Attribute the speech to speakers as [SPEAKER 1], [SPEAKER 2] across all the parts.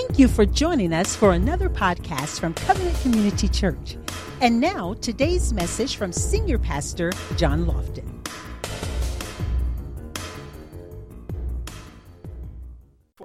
[SPEAKER 1] Thank you for joining us for another podcast from Covenant Community Church. And now, today's message from Senior Pastor John Lofton.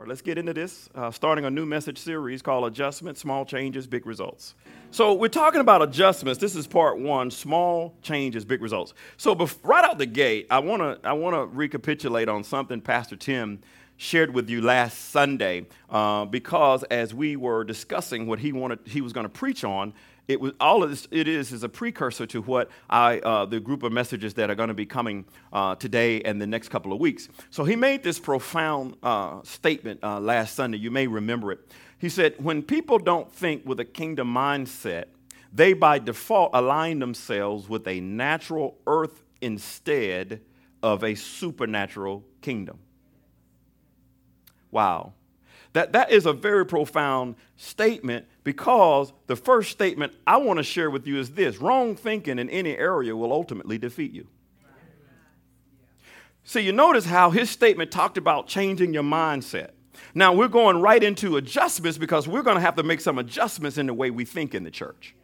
[SPEAKER 2] Let's get into this, uh, starting a new message series called Adjustment Small Changes, Big Results. So, we're talking about adjustments. This is part one small changes, big results. So, bef- right out the gate, I want to I wanna recapitulate on something Pastor Tim shared with you last Sunday uh, because as we were discussing what he wanted, he was going to preach on, it was all of this. It is is a precursor to what I uh, the group of messages that are going to be coming uh, today and the next couple of weeks. So he made this profound uh, statement uh, last Sunday. You may remember it. He said, "When people don't think with a kingdom mindset, they by default align themselves with a natural earth instead of a supernatural kingdom." Wow. That, that is a very profound statement because the first statement I want to share with you is this wrong thinking in any area will ultimately defeat you. See, you notice how his statement talked about changing your mindset. Now, we're going right into adjustments because we're going to have to make some adjustments in the way we think in the church.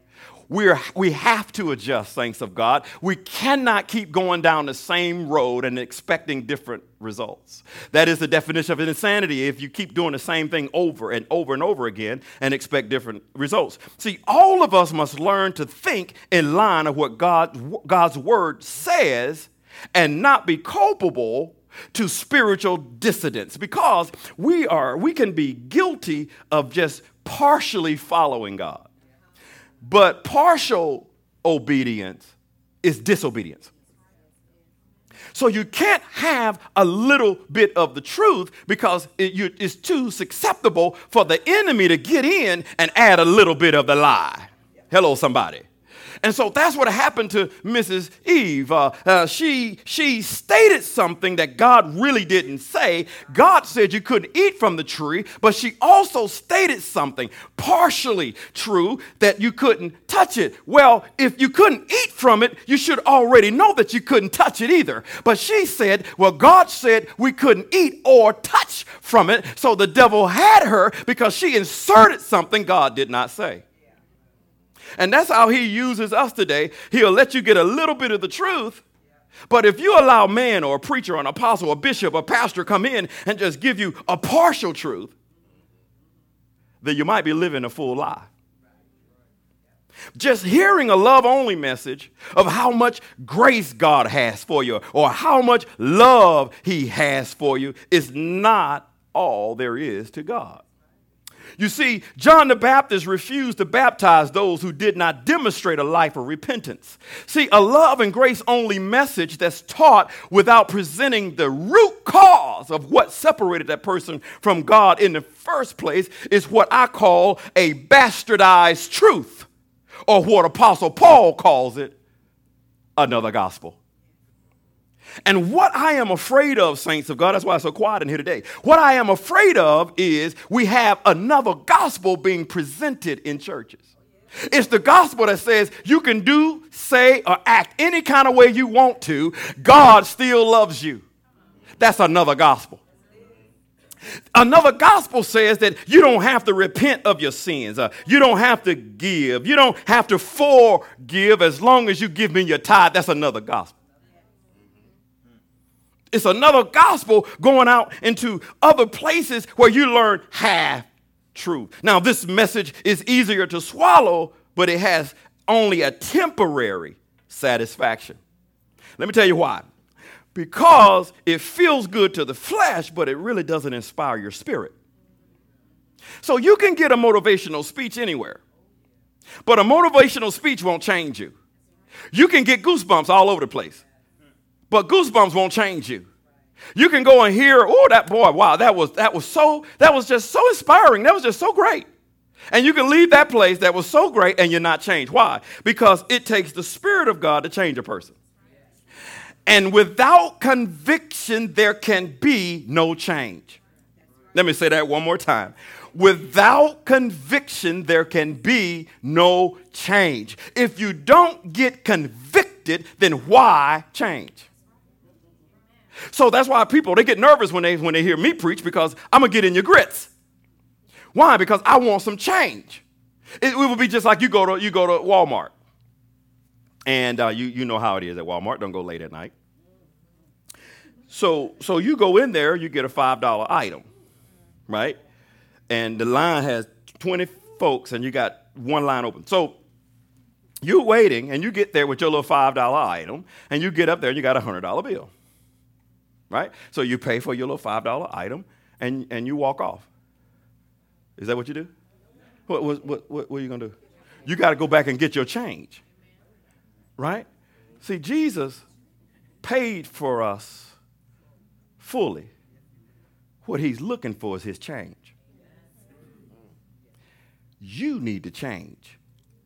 [SPEAKER 2] We're, we have to adjust, thanks of God. We cannot keep going down the same road and expecting different results. That is the definition of insanity if you keep doing the same thing over and over and over again and expect different results. See, all of us must learn to think in line of what God, God's word says and not be culpable to spiritual dissidents because we are we can be guilty of just partially following God. But partial obedience is disobedience. So you can't have a little bit of the truth because it, you, it's too susceptible for the enemy to get in and add a little bit of the lie. Hello, somebody. And so that's what happened to Mrs. Eve. Uh, uh, she, she stated something that God really didn't say. God said you couldn't eat from the tree, but she also stated something partially true that you couldn't touch it. Well, if you couldn't eat from it, you should already know that you couldn't touch it either. But she said, well, God said we couldn't eat or touch from it. So the devil had her because she inserted something God did not say. And that's how he uses us today. He'll let you get a little bit of the truth. But if you allow man or a preacher or an apostle or bishop or a pastor come in and just give you a partial truth, then you might be living a full lie. Just hearing a love only message of how much grace God has for you or how much love He has for you is not all there is to God. You see, John the Baptist refused to baptize those who did not demonstrate a life of repentance. See, a love and grace only message that's taught without presenting the root cause of what separated that person from God in the first place is what I call a bastardized truth, or what Apostle Paul calls it another gospel. And what I am afraid of, saints of God, that's why I'm so quiet in here today. What I am afraid of is we have another gospel being presented in churches. It's the gospel that says you can do, say, or act any kind of way you want to. God still loves you. That's another gospel. Another gospel says that you don't have to repent of your sins. Uh, you don't have to give. You don't have to forgive as long as you give me your tithe. That's another gospel. It's another gospel going out into other places where you learn half truth. Now, this message is easier to swallow, but it has only a temporary satisfaction. Let me tell you why. Because it feels good to the flesh, but it really doesn't inspire your spirit. So you can get a motivational speech anywhere, but a motivational speech won't change you. You can get goosebumps all over the place. But goosebumps won't change you. You can go and hear, oh, that boy, wow, that was that was so that was just so inspiring. That was just so great. And you can leave that place that was so great and you're not changed. Why? Because it takes the Spirit of God to change a person. And without conviction, there can be no change. Let me say that one more time. Without conviction, there can be no change. If you don't get convicted, then why change? So that's why people they get nervous when they when they hear me preach because I'm gonna get in your grits. Why? Because I want some change. It, it would be just like you go to you go to Walmart, and uh, you you know how it is at Walmart. Don't go late at night. So so you go in there, you get a five dollar item, right? And the line has twenty folks, and you got one line open. So you're waiting, and you get there with your little five dollar item, and you get up there, and you got a hundred dollar bill, right? So you pay for your little five dollar item, and and you walk off. Is that what you do? What, what, what, what, are you going to do? You got to go back and get your change. Right? See, Jesus paid for us fully. What he's looking for is his change. You need to change.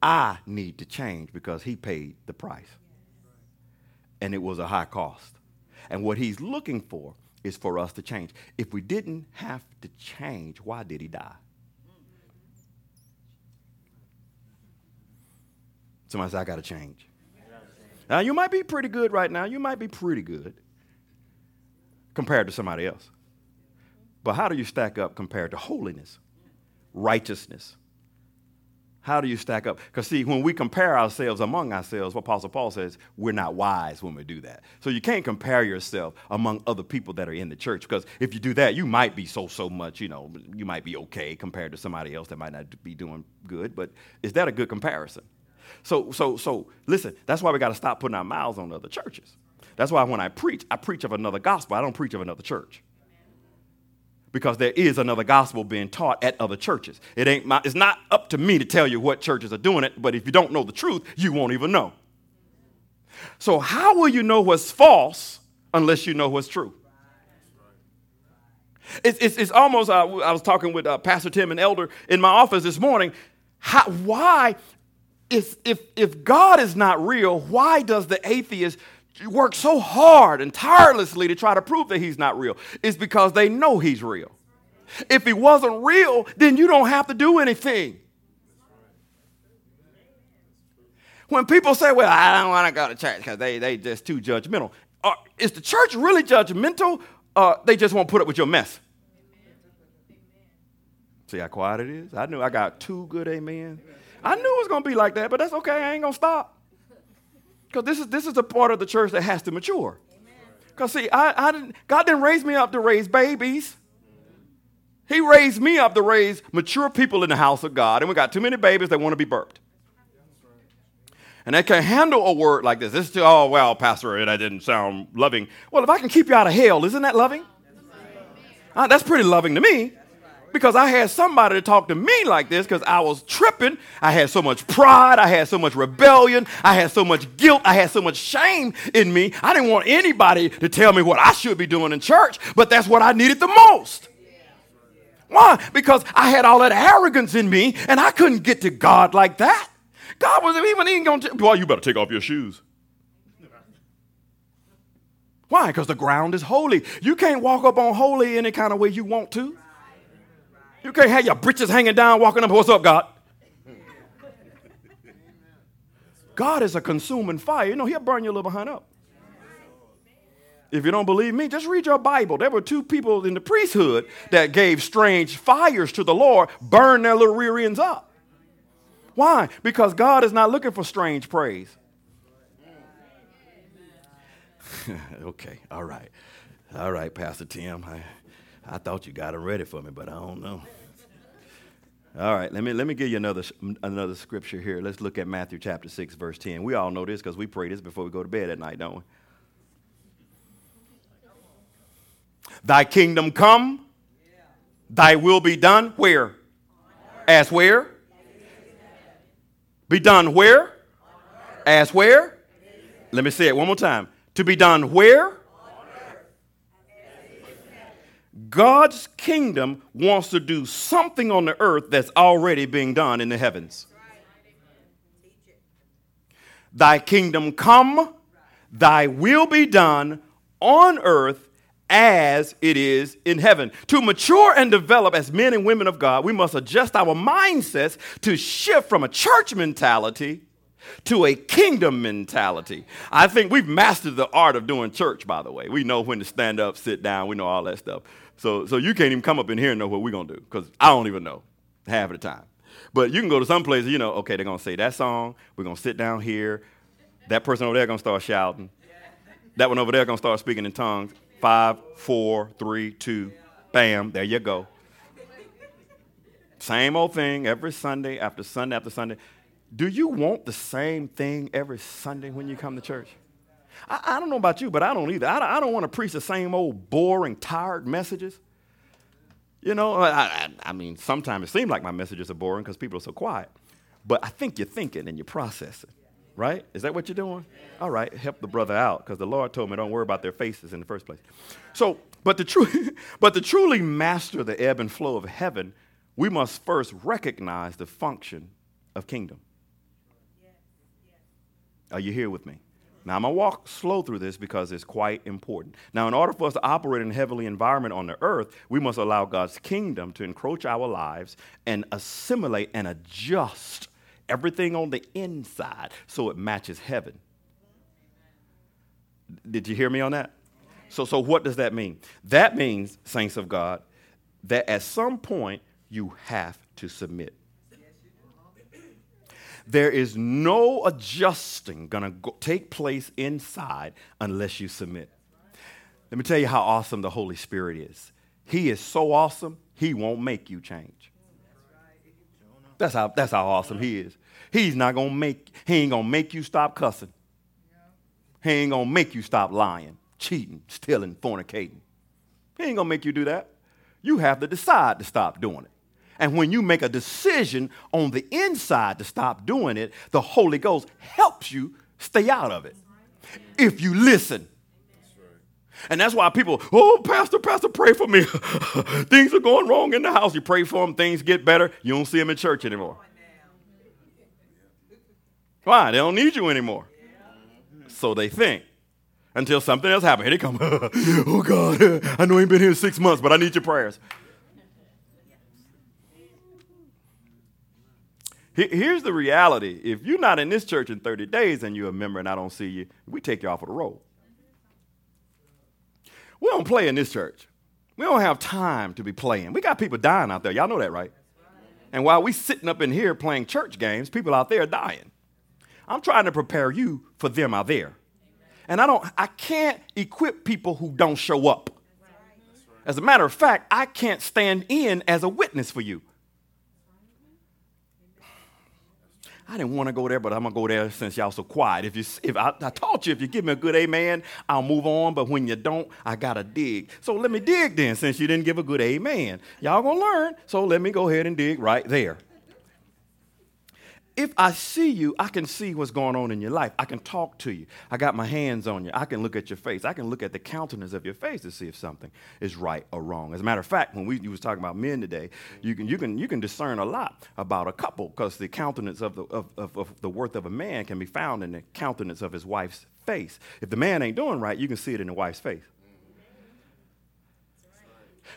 [SPEAKER 2] I need to change because he paid the price. And it was a high cost. And what he's looking for is for us to change. If we didn't have to change, why did he die? Somebody said, I got to change. Now, you might be pretty good right now. You might be pretty good compared to somebody else. But how do you stack up compared to holiness, righteousness? How do you stack up? Because, see, when we compare ourselves among ourselves, what Apostle Paul says, we're not wise when we do that. So you can't compare yourself among other people that are in the church. Because if you do that, you might be so, so much, you know, you might be okay compared to somebody else that might not be doing good. But is that a good comparison? So, so, so listen, that's why we got to stop putting our mouths on other churches. That's why when I preach, I preach of another gospel. I don't preach of another church. Because there is another gospel being taught at other churches. It ain't my, it's not up to me to tell you what churches are doing it, but if you don't know the truth, you won't even know. So, how will you know what's false unless you know what's true? It's, it's, it's almost, uh, I was talking with uh, Pastor Tim and Elder in my office this morning. How, why if, if, if God is not real, why does the atheist work so hard and tirelessly to try to prove that he's not real? It's because they know he's real. If he wasn't real, then you don't have to do anything. When people say, well, I don't want to go to church because they, they just too judgmental, uh, is the church really judgmental? Uh, they just won't put up with your mess. See how quiet it is? I knew I got two good amen. I knew it was going to be like that, but that's okay. I ain't going to stop. Because this is, this is the part of the church that has to mature. Because, see, I, I didn't, God didn't raise me up to raise babies. He raised me up to raise mature people in the house of God. And we got too many babies that want to be burped. And they can't handle a word like this. This is too, oh, well, Pastor, that didn't sound loving. Well, if I can keep you out of hell, isn't that loving? Uh, that's pretty loving to me because I had somebody to talk to me like this because I was tripping. I had so much pride. I had so much rebellion. I had so much guilt. I had so much shame in me. I didn't want anybody to tell me what I should be doing in church, but that's what I needed the most. Why? Because I had all that arrogance in me and I couldn't get to God like that. God wasn't even, even going to, well, you better take off your shoes. Why? Because the ground is holy. You can't walk up on holy any kind of way you want to. You can't have your britches hanging down, walking up. What's up, God? God is a consuming fire. You know, He'll burn your little behind up. If you don't believe me, just read your Bible. There were two people in the priesthood that gave strange fires to the Lord, burn their little rear ends up. Why? Because God is not looking for strange praise. okay, all right. All right, Pastor Tim. I, I thought you got them ready for me, but I don't know. All right, let me, let me give you another, another scripture here. Let's look at Matthew chapter 6, verse 10. We all know this because we pray this before we go to bed at night, don't we? Thy kingdom come, thy will be done. Where? As where? Be done where? As where? Let me say it one more time. To be done where? God's kingdom wants to do something on the earth that's already being done in the heavens. Thy kingdom come, thy will be done on earth as it is in heaven. To mature and develop as men and women of God, we must adjust our mindsets to shift from a church mentality to a kingdom mentality. I think we've mastered the art of doing church, by the way. We know when to stand up, sit down, we know all that stuff. So, so you can't even come up in here and know what we're going to do because I don't even know. half of the time. But you can go to some places, you know, okay, they're gonna say that song, we're gonna sit down here, that person over there gonna start shouting, that one over there gonna start speaking in tongues. Five, four, three, two, bam, there you go. Same old thing every Sunday after Sunday after Sunday. Do you want the same thing every Sunday when you come to church? I, I don't know about you, but I don't either. I, I don't want to preach the same old boring, tired messages. You know, I, I, I mean, sometimes it seems like my messages are boring because people are so quiet. But I think you're thinking and you're processing, right? Is that what you're doing? All right, help the brother out because the Lord told me don't worry about their faces in the first place. So, but the true, but to truly master the ebb and flow of heaven, we must first recognize the function of kingdom. Are you here with me? Now, I'm going to walk slow through this because it's quite important. Now, in order for us to operate in a heavenly environment on the earth, we must allow God's kingdom to encroach our lives and assimilate and adjust everything on the inside so it matches heaven. Did you hear me on that? So, so what does that mean? That means, saints of God, that at some point you have to submit. There is no adjusting going to take place inside unless you submit. Let me tell you how awesome the Holy Spirit is. He is so awesome, he won't make you change. That's how, that's how awesome he is. He's not going to make, he ain't going to make you stop cussing. He ain't going to make you stop lying, cheating, stealing, fornicating. He ain't going to make you do that. You have to decide to stop doing it. And when you make a decision on the inside to stop doing it, the Holy Ghost helps you stay out of it. If you listen. And that's why people, oh, Pastor, Pastor, pray for me. things are going wrong in the house. You pray for them, things get better. You don't see them in church anymore. Why? They don't need you anymore. So they think. Until something else happens. Here they come. oh, God, I know I ain't been here six months, but I need your prayers. Here's the reality. If you're not in this church in 30 days and you're a member and I don't see you, we take you off of the roll. We don't play in this church. We don't have time to be playing. We got people dying out there. Y'all know that, right? And while we sitting up in here playing church games, people out there are dying. I'm trying to prepare you for them out there. And I don't I can't equip people who don't show up. As a matter of fact, I can't stand in as a witness for you. I didn't want to go there, but I'm gonna go there since y'all so quiet. If you, if I, I taught you, if you give me a good amen, I'll move on. But when you don't, I gotta dig. So let me dig then, since you didn't give a good amen. Y'all gonna learn. So let me go ahead and dig right there if I see you, I can see what's going on in your life. I can talk to you. I got my hands on you. I can look at your face. I can look at the countenance of your face to see if something is right or wrong. As a matter of fact, when we you was talking about men today, you can you can you can discern a lot about a couple because the countenance of the of, of, of the worth of a man can be found in the countenance of his wife's face. If the man ain't doing right, you can see it in the wife's face.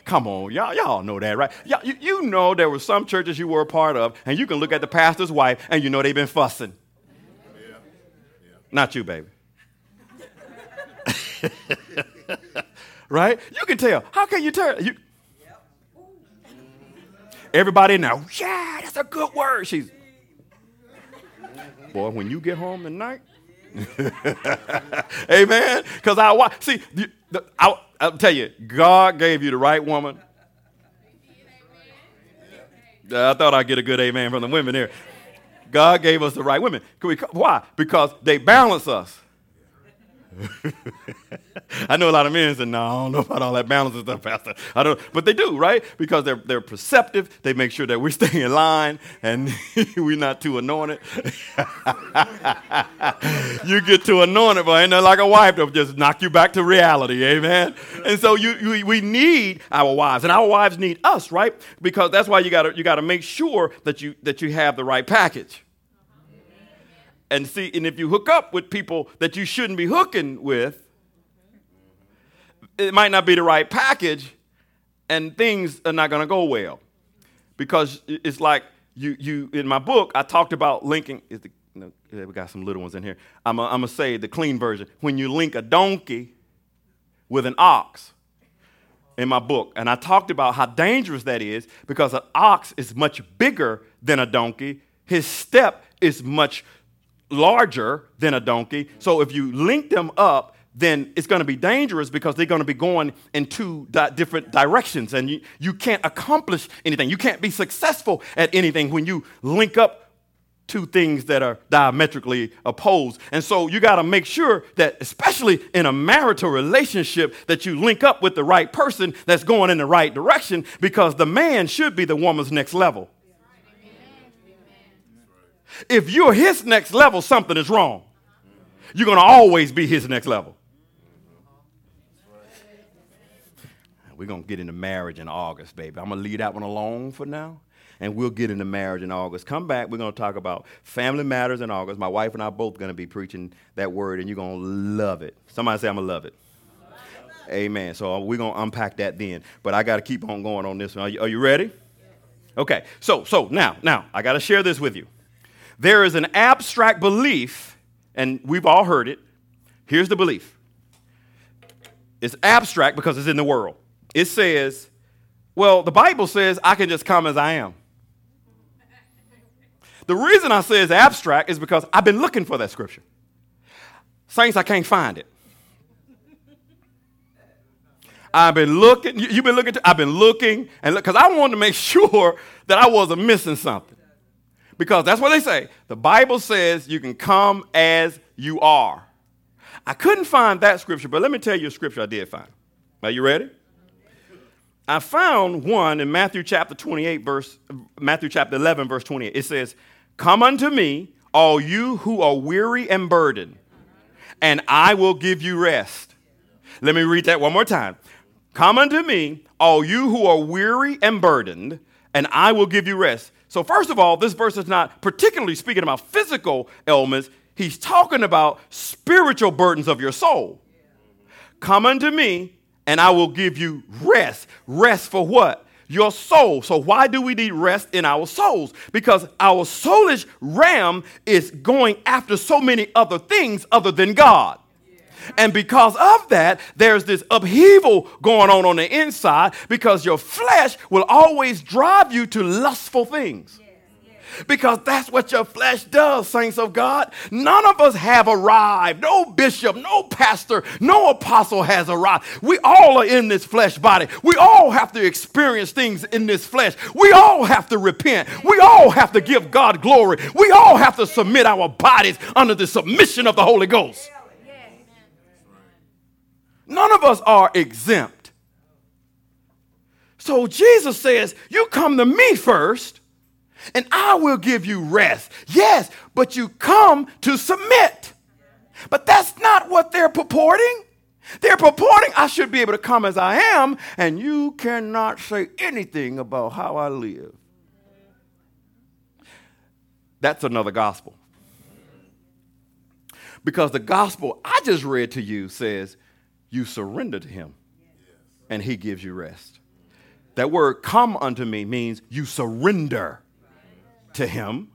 [SPEAKER 2] Come on, y'all, y'all know that, right? Y'all, you, you know there were some churches you were a part of, and you can look at the pastor's wife and you know they've been fussing. Yeah. Yeah. Not you, baby. right? You can tell. How can you tell? You, Everybody now, yeah, that's a good word. She's, boy, when you get home tonight, amen. Because I watch. see, the, I, I'll tell you, God gave you the right woman. I thought I'd get a good amen from the women here. God gave us the right women. Why? Because they balance us. I know a lot of men say, no, I don't know about all that balance and stuff, Pastor. I don't, but they do, right? Because they're, they're perceptive. They make sure that we stay in line and we're not too anointed. you get too anointed, but ain't nothing like a wife to just knock you back to reality, amen? And so you, you, we need our wives, and our wives need us, right? Because that's why you gotta, you gotta make sure that you, that you have the right package and see, and if you hook up with people that you shouldn't be hooking with, it might not be the right package, and things are not going to go well. Because it's like you, you in my book, I talked about linking. Is the, know, we got some little ones in here. I'm going to say the clean version. When you link a donkey with an ox, in my book, and I talked about how dangerous that is because an ox is much bigger than a donkey. His step is much larger than a donkey. So if you link them up, then it's going to be dangerous because they're going to be going in two di- different directions and you, you can't accomplish anything. You can't be successful at anything when you link up two things that are diametrically opposed. And so you got to make sure that, especially in a marital relationship, that you link up with the right person that's going in the right direction because the man should be the woman's next level. If you're his next level, something is wrong. You're going to always be his next level. We're going to get into marriage in August, baby. I'm going to leave that one alone for now and we'll get into marriage in August. Come back, we're going to talk about family matters in August. My wife and I both going to be preaching that word, and you're going to love it. Somebody say, I'm going to love it. Amen. So uh, we're going to unpack that then. But I got to keep on going on this one. Are you, are you ready? Okay. So, so now, now, I got to share this with you. There is an abstract belief, and we've all heard it. Here's the belief it's abstract because it's in the world. It says, well, the Bible says I can just come as I am. The reason I say it's abstract is because I've been looking for that scripture. Saints, I can't find it. I've been looking, you, have been looking, I've been looking, and because I wanted to make sure that I wasn't missing something. Because that's what they say. The Bible says you can come as you are. I couldn't find that scripture, but let me tell you a scripture I did find. Are you ready? I found one in Matthew chapter 28, verse, Matthew chapter 11, verse 28. It says, Come unto me, all you who are weary and burdened, and I will give you rest. Let me read that one more time. Come unto me, all you who are weary and burdened, and I will give you rest. So, first of all, this verse is not particularly speaking about physical ailments, he's talking about spiritual burdens of your soul. Come unto me, and I will give you rest. Rest for what? your soul. So, why do we need rest in our souls? Because our soulish realm is going after so many other things other than God. And because of that, there's this upheaval going on on the inside because your flesh will always drive you to lustful things because that's what your flesh does, saints of God. None of us have arrived. No bishop, no pastor, no apostle has arrived. We all are in this flesh body. We all have to experience things in this flesh. We all have to repent. We all have to give God glory. We all have to submit our bodies under the submission of the Holy Ghost. None of us are exempt. So Jesus says, You come to me first and I will give you rest. Yes, but you come to submit. But that's not what they're purporting. They're purporting I should be able to come as I am, and you cannot say anything about how I live. That's another gospel. Because the gospel I just read to you says you surrender to him and he gives you rest. That word come unto me means you surrender to Him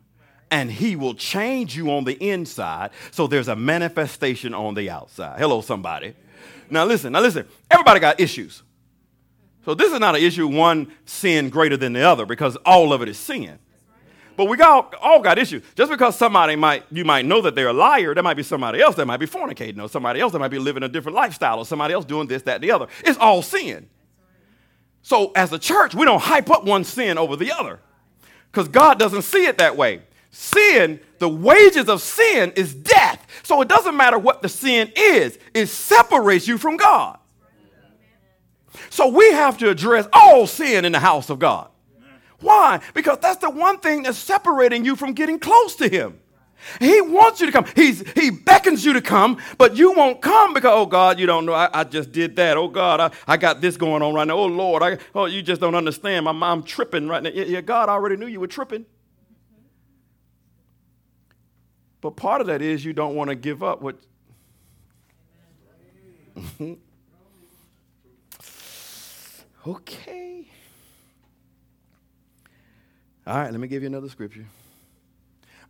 [SPEAKER 2] and He will change you on the inside so there's a manifestation on the outside. Hello, somebody. Now, listen, now, listen. Everybody got issues. So, this is not an issue one sin greater than the other because all of it is sin. But we got, all got issues. Just because somebody might, you might know that they're a liar, there might be somebody else that might be fornicating, or somebody else that might be living a different lifestyle, or somebody else doing this, that, and the other. It's all sin. So as a church, we don't hype up one sin over the other because God doesn't see it that way. Sin, the wages of sin is death. So it doesn't matter what the sin is, it separates you from God. So we have to address all sin in the house of God. Why? Because that's the one thing that's separating you from getting close to Him. He wants you to come. He's, he beckons you to come, but you won't come because, oh God, you don't know. I, I just did that. Oh God, I, I got this going on right now. Oh Lord, I, oh, you just don't understand. My mom tripping right now. Yeah, God already knew you were tripping. But part of that is you don't want to give up what. okay. All right, let me give you another scripture.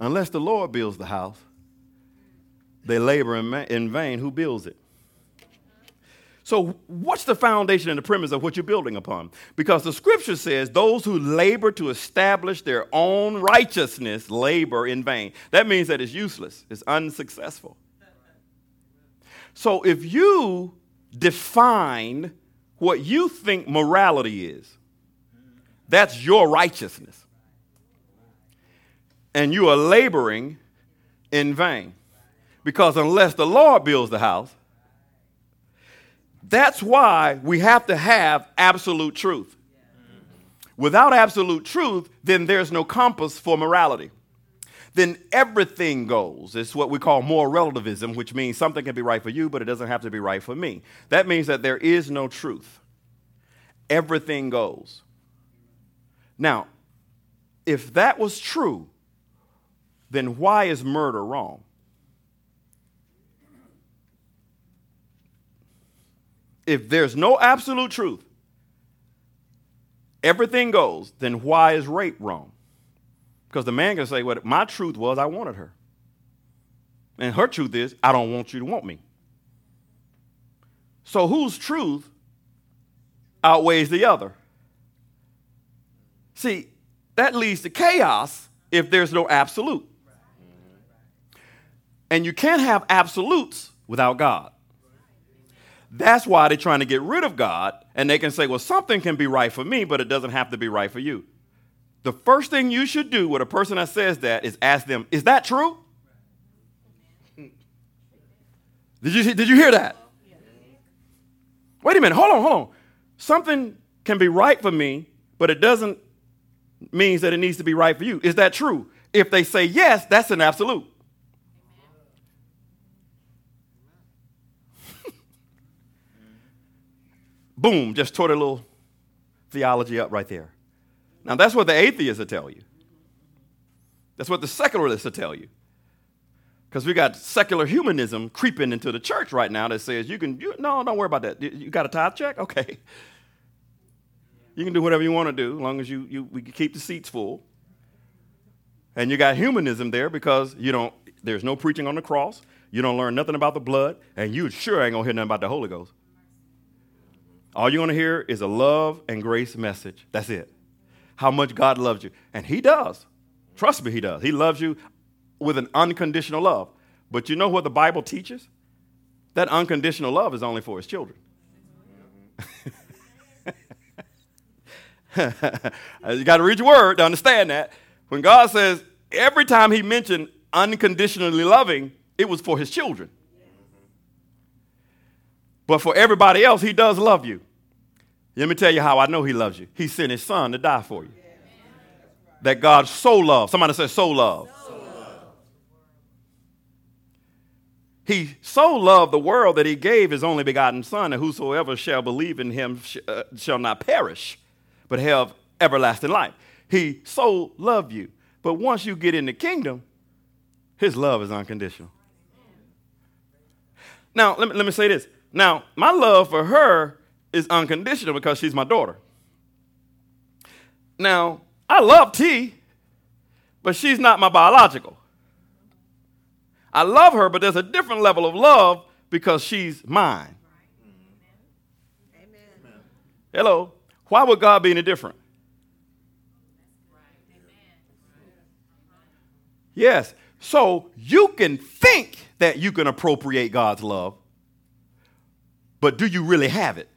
[SPEAKER 2] Unless the Lord builds the house, they labor in, vain. Who builds it? So, what's the foundation and the premise of what you're building upon? Because the scripture says, those who labor to establish their own righteousness labor in vain. That means that it's useless, it's unsuccessful. So, if you define what you think morality is, that's your righteousness. And you are laboring in vain. Because unless the Lord builds the house, that's why we have to have absolute truth. Without absolute truth, then there's no compass for morality. Then everything goes. It's what we call moral relativism, which means something can be right for you, but it doesn't have to be right for me. That means that there is no truth. Everything goes. Now, if that was true, then why is murder wrong? if there's no absolute truth, everything goes, then why is rape wrong? Because the man can say, well, my truth was I wanted her. And her truth is, I don't want you to want me. So whose truth outweighs the other? See, that leads to chaos if there's no absolute. And you can't have absolutes without God. That's why they're trying to get rid of God, and they can say, well, something can be right for me, but it doesn't have to be right for you. The first thing you should do with a person that says that is ask them, is that true? Did you, did you hear that? Wait a minute, hold on, hold on. Something can be right for me, but it doesn't mean that it needs to be right for you. Is that true? If they say yes, that's an absolute. Boom, just tore their little theology up right there. Now, that's what the atheists will tell you. That's what the secularists will tell you. Because we got secular humanism creeping into the church right now that says you can, you, no, don't worry about that. You, you got a tithe check? Okay. You can do whatever you want to do as long as you, you we keep the seats full. And you got humanism there because you don't, there's no preaching on the cross. You don't learn nothing about the blood, and you sure ain't gonna hear nothing about the Holy Ghost. All you're going to hear is a love and grace message. That's it. How much God loves you. And He does. Trust me, He does. He loves you with an unconditional love. But you know what the Bible teaches? That unconditional love is only for His children. you got to read your word to understand that. When God says every time He mentioned unconditionally loving, it was for His children. But for everybody else, he does love you. Let me tell you how I know he loves you. He sent his son to die for you. That God so loved. Somebody says so loved. He so loved the world that he gave his only begotten Son, and whosoever shall believe in him sh- uh, shall not perish, but have everlasting life. He so loved you. But once you get in the kingdom, his love is unconditional. Now, let me, let me say this now, my love for her is unconditional because she's my daughter. Now, I love T, but she's not my biological. I love her, but there's a different level of love because she's mine. Amen. Hello. Why would God be any different? Yes. So you can think that you can appropriate God's love, but do you really have it?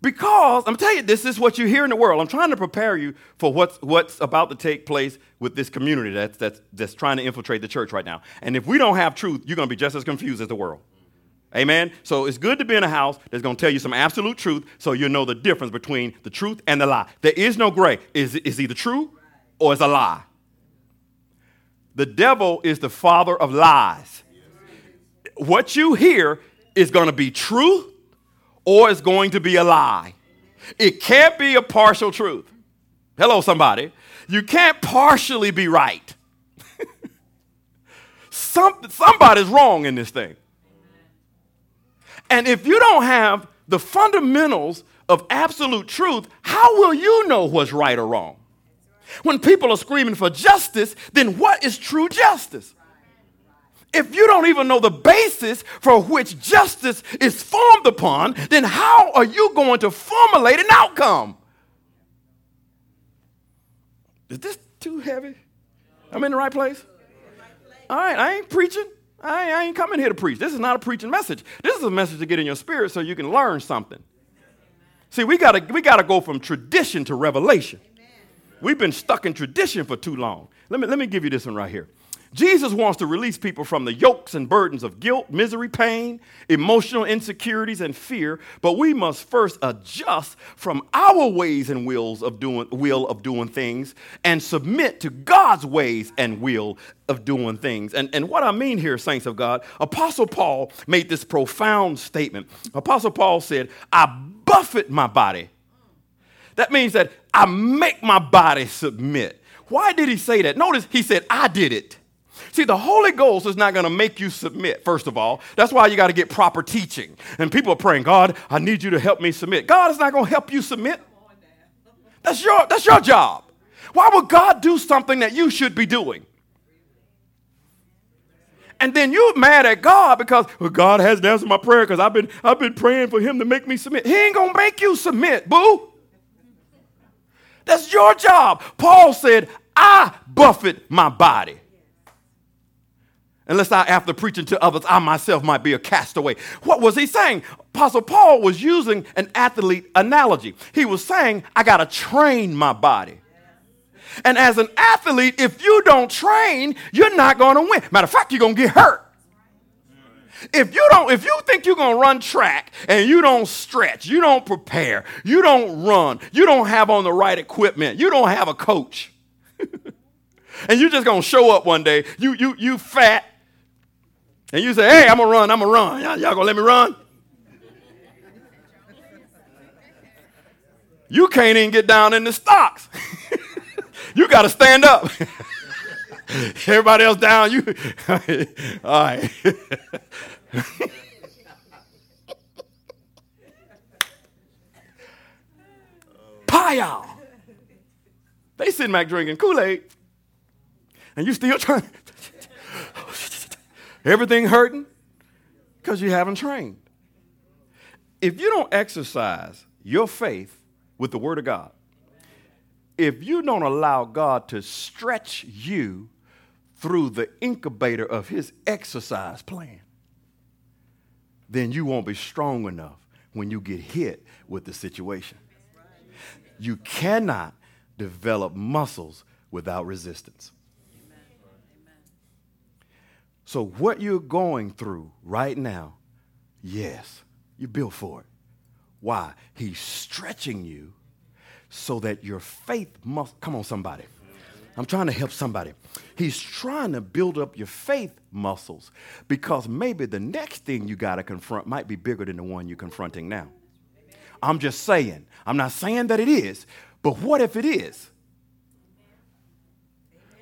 [SPEAKER 2] Because I'm telling you, this is what you hear in the world. I'm trying to prepare you for what's, what's about to take place with this community that's, that's, that's trying to infiltrate the church right now. And if we don't have truth, you're going to be just as confused as the world. Amen? So it's good to be in a house that's going to tell you some absolute truth so you know the difference between the truth and the lie. There is no gray. Is is either true or it's a lie. The devil is the father of lies what you hear is going to be true or it's going to be a lie. It can't be a partial truth. Hello, somebody. You can't partially be right. Some, somebody's wrong in this thing. And if you don't have the fundamentals of absolute truth, how will you know what's right or wrong? When people are screaming for justice, then what is true justice? If you don't even know the basis for which justice is formed upon, then how are you going to formulate an outcome? Is this too heavy? I'm in the right place? All right, I ain't preaching. I ain't, coming here to preach. This is not a preaching message. This is a message to get in your spirit so you can learn something. See, we gotta, we gotta go from tradition to revelation. We've been stuck in tradition for too long. Let me, let me give you this one right here. Jesus wants to release people from the yokes and burdens of guilt, misery, pain, emotional insecurities, and fear, but we must first adjust from our ways and wills of doing, will of doing things and submit to God's ways and will of doing things. And, and what I mean here, saints of God, Apostle Paul made this profound statement. Apostle Paul said, I buffet my body. That means that I make my body submit. Why did he say that? Notice he said, I did it. See, the Holy Ghost is not going to make you submit, first of all. That's why you got to get proper teaching. And people are praying, God, I need you to help me submit. God is not going to help you submit. That's your, that's your job. Why would God do something that you should be doing? And then you're mad at God because well, God hasn't answered my prayer because I've been, I've been praying for him to make me submit. He ain't going to make you submit, boo. That's your job. Paul said, I buffet my body unless I, after preaching to others, I myself might be a castaway. What was he saying? Apostle Paul was using an athlete analogy. He was saying, I got to train my body. And as an athlete, if you don't train, you're not going to win. Matter of fact, you're going to get hurt. If you don't, if you think you're gonna run track and you don't stretch, you don't prepare, you don't run, you don't have on the right equipment, you don't have a coach, and you're just gonna show up one day, you you you fat, and you say, hey, I'm gonna run, I'm gonna run. Y'all, y'all gonna let me run? You can't even get down in the stocks. you gotta stand up. Everybody else down, you all right. Pie They sitting back drinking Kool-Aid. And you still trying Everything hurting? Because you haven't trained. If you don't exercise your faith with the Word of God, if you don't allow God to stretch you through the incubator of His exercise plan, then you won't be strong enough when you get hit with the situation. You cannot develop muscles without resistance. So, what you're going through right now, yes, you're built for it. Why? He's stretching you so that your faith must. Come on, somebody. I'm trying to help somebody. He's trying to build up your faith muscles because maybe the next thing you got to confront might be bigger than the one you're confronting now. I'm just saying. I'm not saying that it is, but what if it is?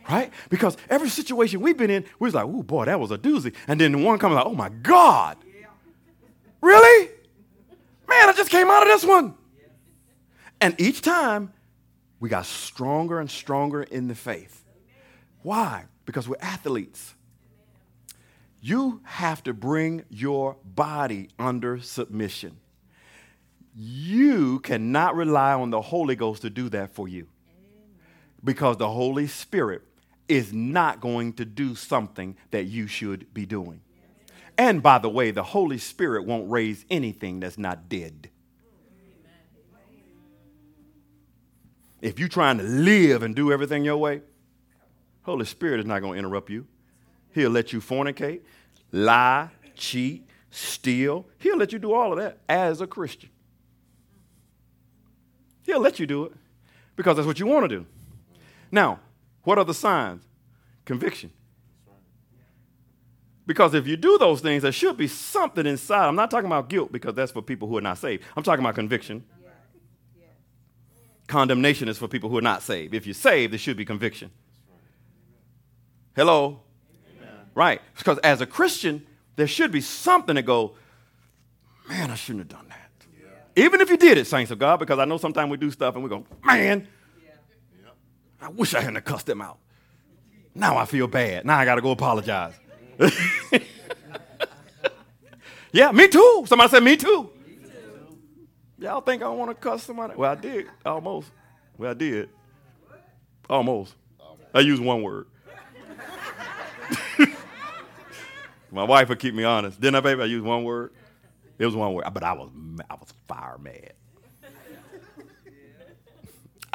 [SPEAKER 2] Right? Because every situation we've been in, we was like, oh boy, that was a doozy. And then the one comes like, oh my God. Really? Man, I just came out of this one. And each time we got stronger and stronger in the faith. Why? Because we're athletes. You have to bring your body under submission. You cannot rely on the Holy Ghost to do that for you because the Holy Spirit is not going to do something that you should be doing. And by the way, the Holy Spirit won't raise anything that's not dead. If you're trying to live and do everything your way, Holy Spirit is not going to interrupt you. He'll let you fornicate, lie, cheat, steal. He'll let you do all of that as a Christian. He'll let you do it because that's what you want to do. Now, what are the signs? Conviction. Because if you do those things, there should be something inside. I'm not talking about guilt because that's for people who are not saved. I'm talking about conviction. Condemnation is for people who are not saved. If you're saved, there should be conviction. Hello? Amen. Right. Because as a Christian, there should be something to go, man, I shouldn't have done that. Yeah. Even if you did it, saints of God, because I know sometimes we do stuff and we go, man, I wish I hadn't cussed them out. Now I feel bad. Now I got to go apologize. yeah, me too. Somebody said me too. Y'all think I want to cuss somebody? Well, I did almost. Well, I did almost. I used one word. My wife would keep me honest. Didn't I, baby? I used one word. It was one word, but I was I was fire mad.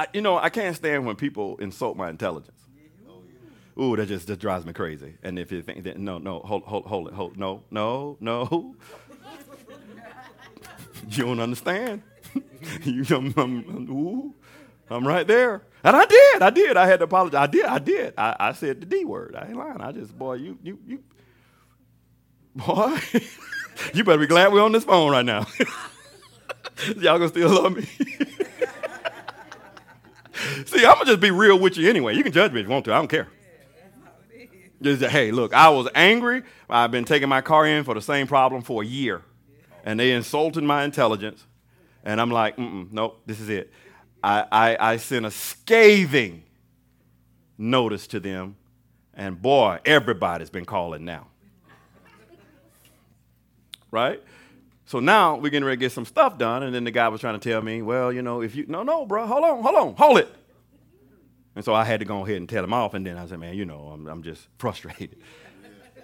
[SPEAKER 2] I, you know, I can't stand when people insult my intelligence. Ooh, that just, just drives me crazy. And if you think that, no, no, hold, hold, hold it, hold, no, no, no. you don't understand. you, I'm, I'm, ooh, I'm right there. And I did, I did. I had to apologize. I did, I did. I, I said the D word. I ain't lying. I just, boy, you, you, you, boy, you better be glad we're on this phone right now. Y'all gonna still love me? See, I'm gonna just be real with you anyway. You can judge me if you want to. I don't care. Just, hey, look, I was angry. I've been taking my car in for the same problem for a year, and they insulted my intelligence. And I'm like, nope, this is it. I, I, I sent a scathing notice to them, and boy, everybody's been calling now. right? So now we're getting ready to get some stuff done, and then the guy was trying to tell me, well, you know, if you, no, no, bro, hold on, hold on, hold it. And so I had to go ahead and tell him off, and then I said, man, you know, I'm, I'm just frustrated.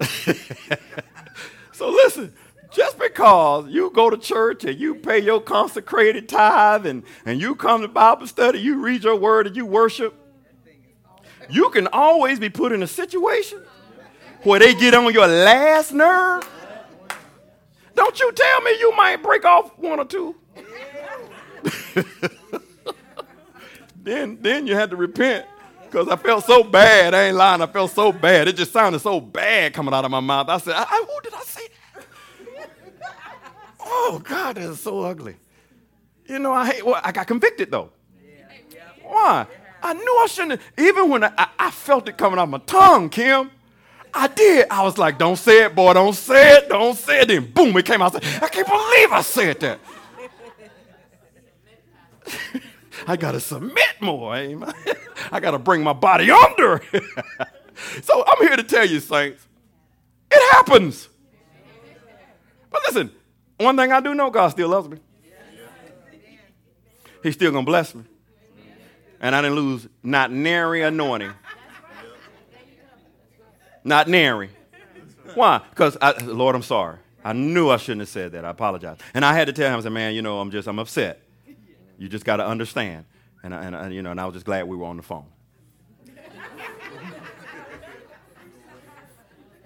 [SPEAKER 2] so listen, just because you go to church and you pay your consecrated tithe and, and you come to Bible study, you read your word and you worship, you can always be put in a situation where they get on your last nerve. Don't you tell me you might break off one or two. then, then you had to repent because I felt so bad. I ain't lying. I felt so bad. It just sounded so bad coming out of my mouth. I said, I, I, who did I say that? oh, God, that is so ugly. You know, I hate, well, I got convicted though. Why? I knew I shouldn't. Even when I, I, I felt it coming out my tongue, Kim, I did. I was like, don't say it, boy, don't say it, don't say it. Then boom, it came out. I, said, I can't believe I said that. I got to submit more. Amen. I got to bring my body under. so I'm here to tell you, saints, it happens. But listen, one thing I do know, God still loves me. He's still to bless me. And I didn't lose not nary anointing. Not nary. Why? Because, Lord, I'm sorry. I knew I shouldn't have said that. I apologize. And I had to tell him, I said, man, you know, I'm just, I'm upset. You just got to understand. And, I, and I, you know, and I was just glad we were on the phone.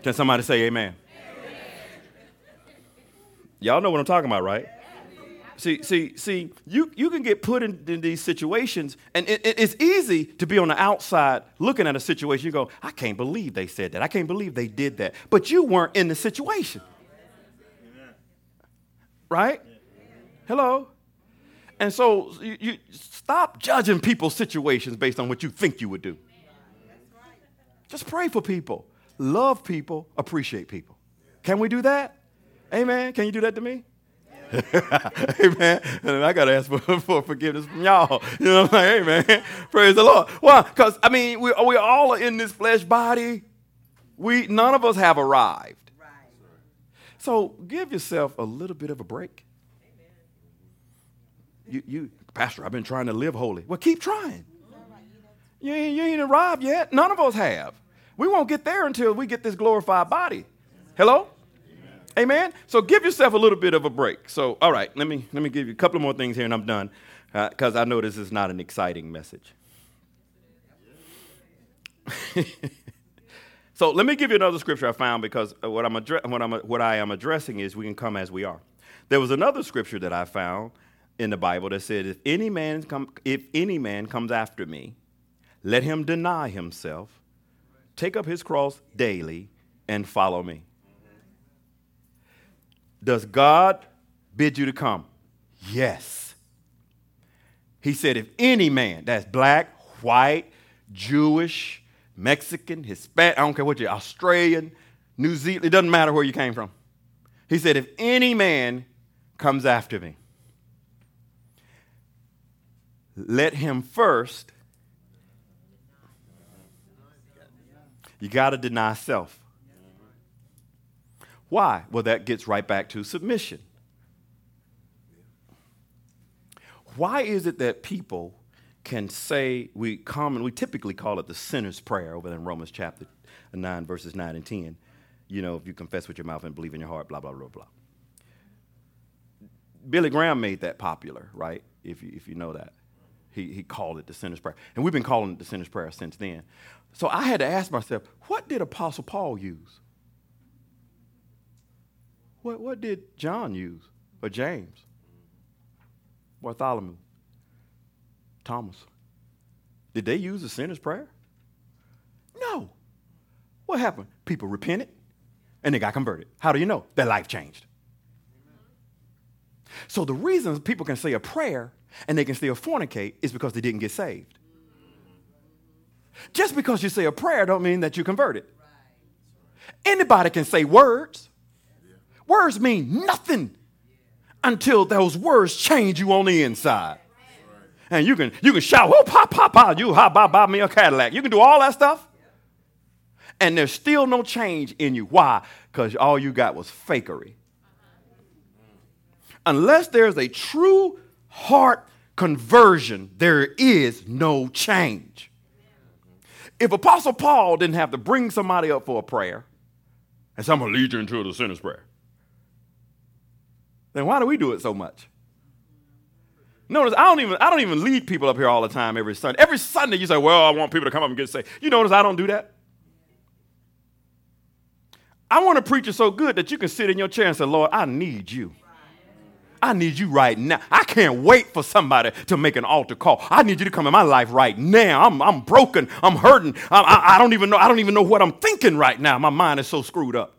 [SPEAKER 2] Can somebody say amen? amen? Y'all know what I'm talking about, right? See, see, see, you, you can get put in, in these situations, and it, it, it's easy to be on the outside looking at a situation. You go, I can't believe they said that. I can't believe they did that. But you weren't in the situation. Right? Hello? And so you, you, stop judging people's situations based on what you think you would do. Just pray for people, love people, appreciate people. Can we do that? Amen. Can you do that to me? Amen. And I got to ask for, for forgiveness from y'all. You know what I'm saying? Amen. Praise the Lord. Why? Because, I mean, we, we all are in this flesh body. We, none of us have arrived. So give yourself a little bit of a break you, you, Pastor, I've been trying to live holy. Well, keep trying. You ain't, you ain't arrived yet. None of us have. We won't get there until we get this glorified body. Hello? Amen. So give yourself a little bit of a break. So, all right, let me let me give you a couple more things here, and I'm done, because uh, I know this is not an exciting message. so let me give you another scripture I found because what I'm, addre- what, I'm what I am addressing is we can come as we are. There was another scripture that I found in the Bible that said, if any man come, if any man comes after me, let him deny himself, take up his cross daily, and follow me. Does God bid you to come? Yes. He said, if any man, that's black, white, Jewish, Mexican, Hispanic, I don't care what you're, Australian, New Zealand, it doesn't matter where you came from. He said, if any man comes after me, let him first. You got to deny self. Why? Well, that gets right back to submission. Why is it that people can say, we commonly we typically call it the sinner's prayer over in Romans chapter 9, verses 9 and 10. You know, if you confess with your mouth and believe in your heart, blah, blah, blah, blah. Billy Graham made that popular, right? If you, if you know that. He, he called it the sinner's prayer. And we've been calling it the sinner's prayer since then. So I had to ask myself, what did Apostle Paul use? What, what did John use? Or James? Bartholomew? Thomas? Did they use the sinner's prayer? No. What happened? People repented and they got converted. How do you know? Their life changed. So the reason people can say a prayer and they can still fornicate is because they didn't get saved. Just because you say a prayer don't mean that you converted. Anybody can say words. Words mean nothing until those words change you on the inside. And you can you can shout, whoop, pop, pop, pop, you hop, buy, buy me a Cadillac. You can do all that stuff. And there's still no change in you. Why? Because all you got was fakery. Unless there's a true heart conversion, there is no change. If Apostle Paul didn't have to bring somebody up for a prayer, and say, I'm going to lead you into the sinner's prayer, then why do we do it so much? Notice I don't even I don't even lead people up here all the time every Sunday. Every Sunday you say, "Well, I want people to come up and get saved." You notice I don't do that. I want to preach it so good that you can sit in your chair and say, "Lord, I need you." I need you right now. I can't wait for somebody to make an altar call. I need you to come in my life right now. I'm, I'm broken. I'm hurting. I, I, I don't even know. I don't even know what I'm thinking right now. My mind is so screwed up.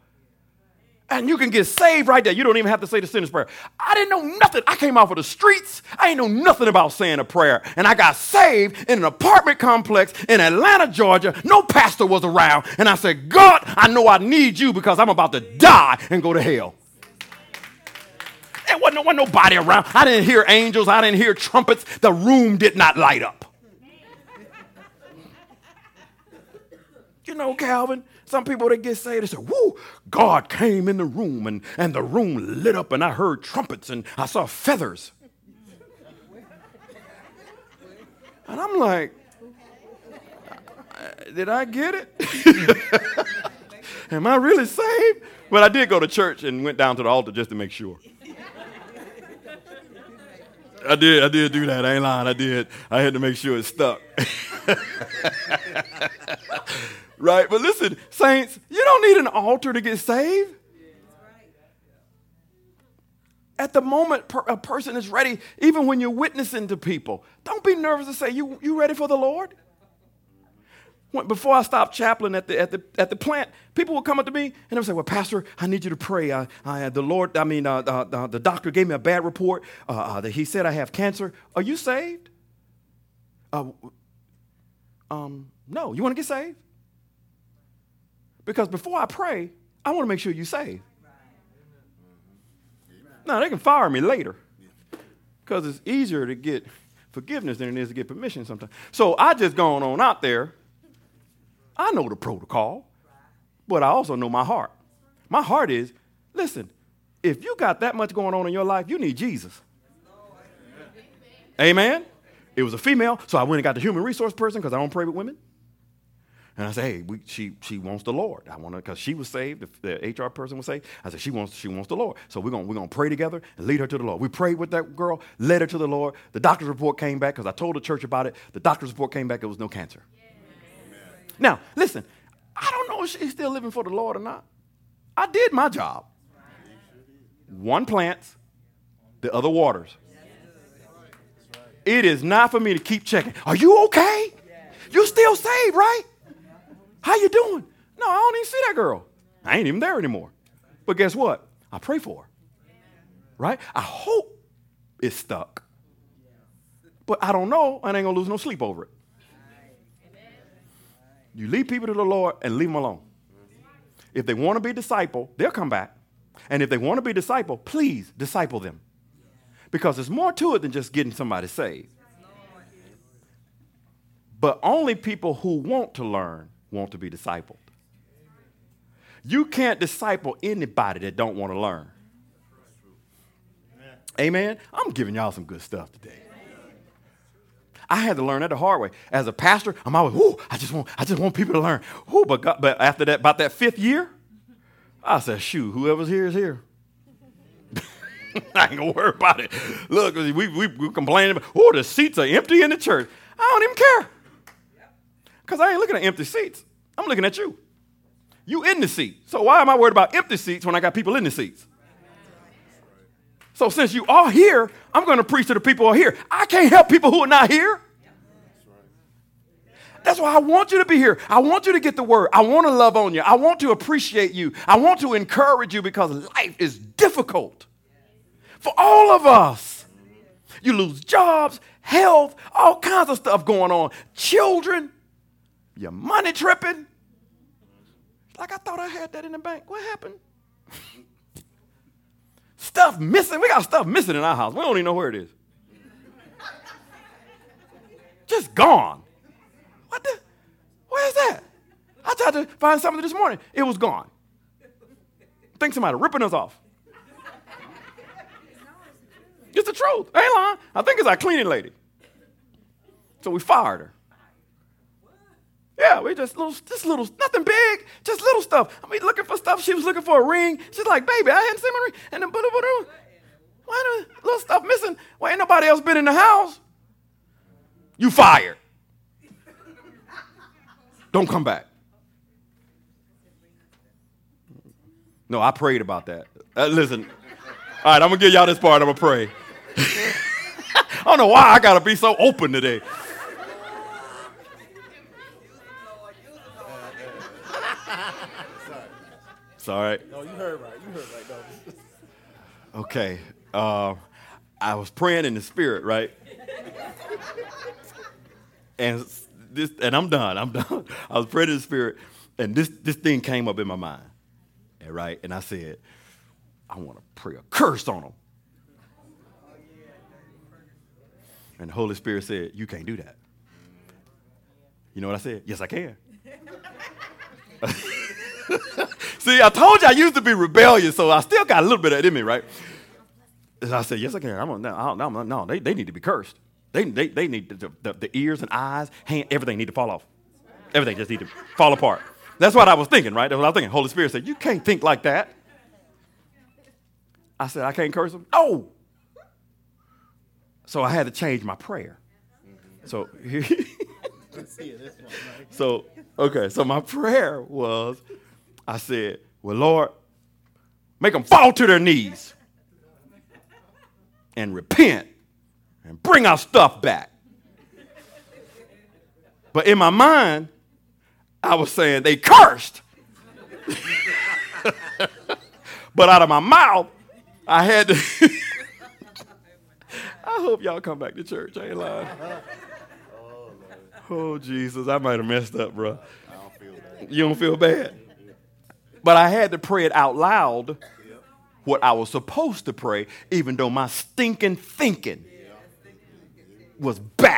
[SPEAKER 2] And you can get saved right there. You don't even have to say the sinner's prayer. I didn't know nothing. I came off of the streets. I ain't know nothing about saying a prayer. And I got saved in an apartment complex in Atlanta, Georgia. No pastor was around. And I said, God, I know I need you because I'm about to die and go to hell. There wasn't, wasn't nobody around. I didn't hear angels. I didn't hear trumpets. The room did not light up. You know, Calvin, some people that get saved, they say, whoo, God came in the room and, and the room lit up and I heard trumpets and I saw feathers. And I'm like, uh, did I get it? Am I really saved? Well, I did go to church and went down to the altar just to make sure. I did. I did do that. I ain't lying. I did. I had to make sure it stuck. right? But listen, saints, you don't need an altar to get saved. At the moment per, a person is ready, even when you're witnessing to people, don't be nervous to say, You, you ready for the Lord? before I stopped chaplain at the, at, the, at the plant, people would come up to me and they would say, Well, Pastor, I need you to pray. I, I, the Lord, I mean, uh, uh, the doctor gave me a bad report uh, uh, that he said I have cancer. Are you saved? Uh, um, no. You want to get saved? Because before I pray, I want to make sure you're saved. Now, they can fire me later because it's easier to get forgiveness than it is to get permission sometimes. So I just gone on out there I know the protocol, but I also know my heart. My heart is listen, if you got that much going on in your life, you need Jesus. Amen. It was a female, so I went and got the human resource person because I don't pray with women. And I said, hey, we, she, she wants the Lord. I want to, because she was saved, the, the HR person was saved. I said, she wants, she wants the Lord. So we're going we're gonna pray together and lead her to the Lord. We prayed with that girl, led her to the Lord. The doctor's report came back because I told the church about it. The doctor's report came back, it was no cancer. Yeah. Now, listen, I don't know if she's still living for the Lord or not. I did my job. One plants, the other waters. It is not for me to keep checking. Are you okay? You still saved, right? How you doing? No, I don't even see that girl. I ain't even there anymore. But guess what? I pray for her. Right? I hope it's stuck. But I don't know. I ain't gonna lose no sleep over it. You lead people to the Lord and leave them alone. If they want to be disciple, they'll come back. And if they want to be disciple, please disciple them. Because there's more to it than just getting somebody saved. But only people who want to learn want to be discipled. You can't disciple anybody that don't want to learn. Amen. I'm giving y'all some good stuff today. I had to learn that the hard way. As a pastor, I'm always, ooh, I just want, I just want people to learn. Ooh, but, God, but after that, about that fifth year, I said, shoot, whoever's here is here. I ain't gonna worry about it. Look, we, we, we complaining about, oh, the seats are empty in the church. I don't even care. Because I ain't looking at empty seats. I'm looking at you. You in the seat. So why am I worried about empty seats when I got people in the seats? So since you are here, I'm going to preach to the people who are here. I can't help people who are not here. That's why I want you to be here. I want you to get the word. I want to love on you. I want to appreciate you. I want to encourage you because life is difficult for all of us. You lose jobs, health, all kinds of stuff going on. Children, your money tripping. Like I thought I had that in the bank. What happened? stuff missing. We got stuff missing in our house. We don't even know where it is. Just gone. What the? Where's that? I tried to find something this morning. It was gone. Think somebody ripping us off. It's the truth. I ain't lying. I think it's our cleaning lady. So we fired her. Yeah, we just little, just little, nothing big, just little stuff. I mean, looking for stuff. She was looking for a ring. She's like, baby, I hadn't seen my ring. And then, blah, blah, blah. why the little stuff missing? Why ain't nobody else been in the house? You fired. Don't come back. No, I prayed about that. Uh, listen, all right, I'm gonna give y'all this part. I'm gonna pray. I don't know why I gotta be so open today. Sorry.
[SPEAKER 3] No, you heard right. You heard right,
[SPEAKER 2] though. okay. Uh, I was praying in the spirit, right? and this, and I'm done. I'm done. I was praying in the spirit, and this this thing came up in my mind, right? And I said, I want to pray a curse on them. And the Holy Spirit said, You can't do that. You know what I said? Yes, I can. See, I told you I used to be rebellious, so I still got a little bit of it in me, right? And I said, Yes, I can. I'm no, no, no, they, they need to be cursed. They, they, they need the, the, the ears and eyes, hand, everything need to fall off. Everything just need to fall apart. That's what I was thinking, right? That's what I was thinking. Holy Spirit said, You can't think like that. I said, I can't curse them? No. So I had to change my prayer. So, so okay, so my prayer was I said, Well, Lord, make them fall to their knees and repent and bring our stuff back. But in my mind, I was saying they cursed. but out of my mouth, I had to. I hope y'all come back to church. I ain't lying. Oh, oh Jesus. I might have messed up, bro. You don't feel bad? But I had to pray it out loud what I was supposed to pray, even though my stinking thinking was bad.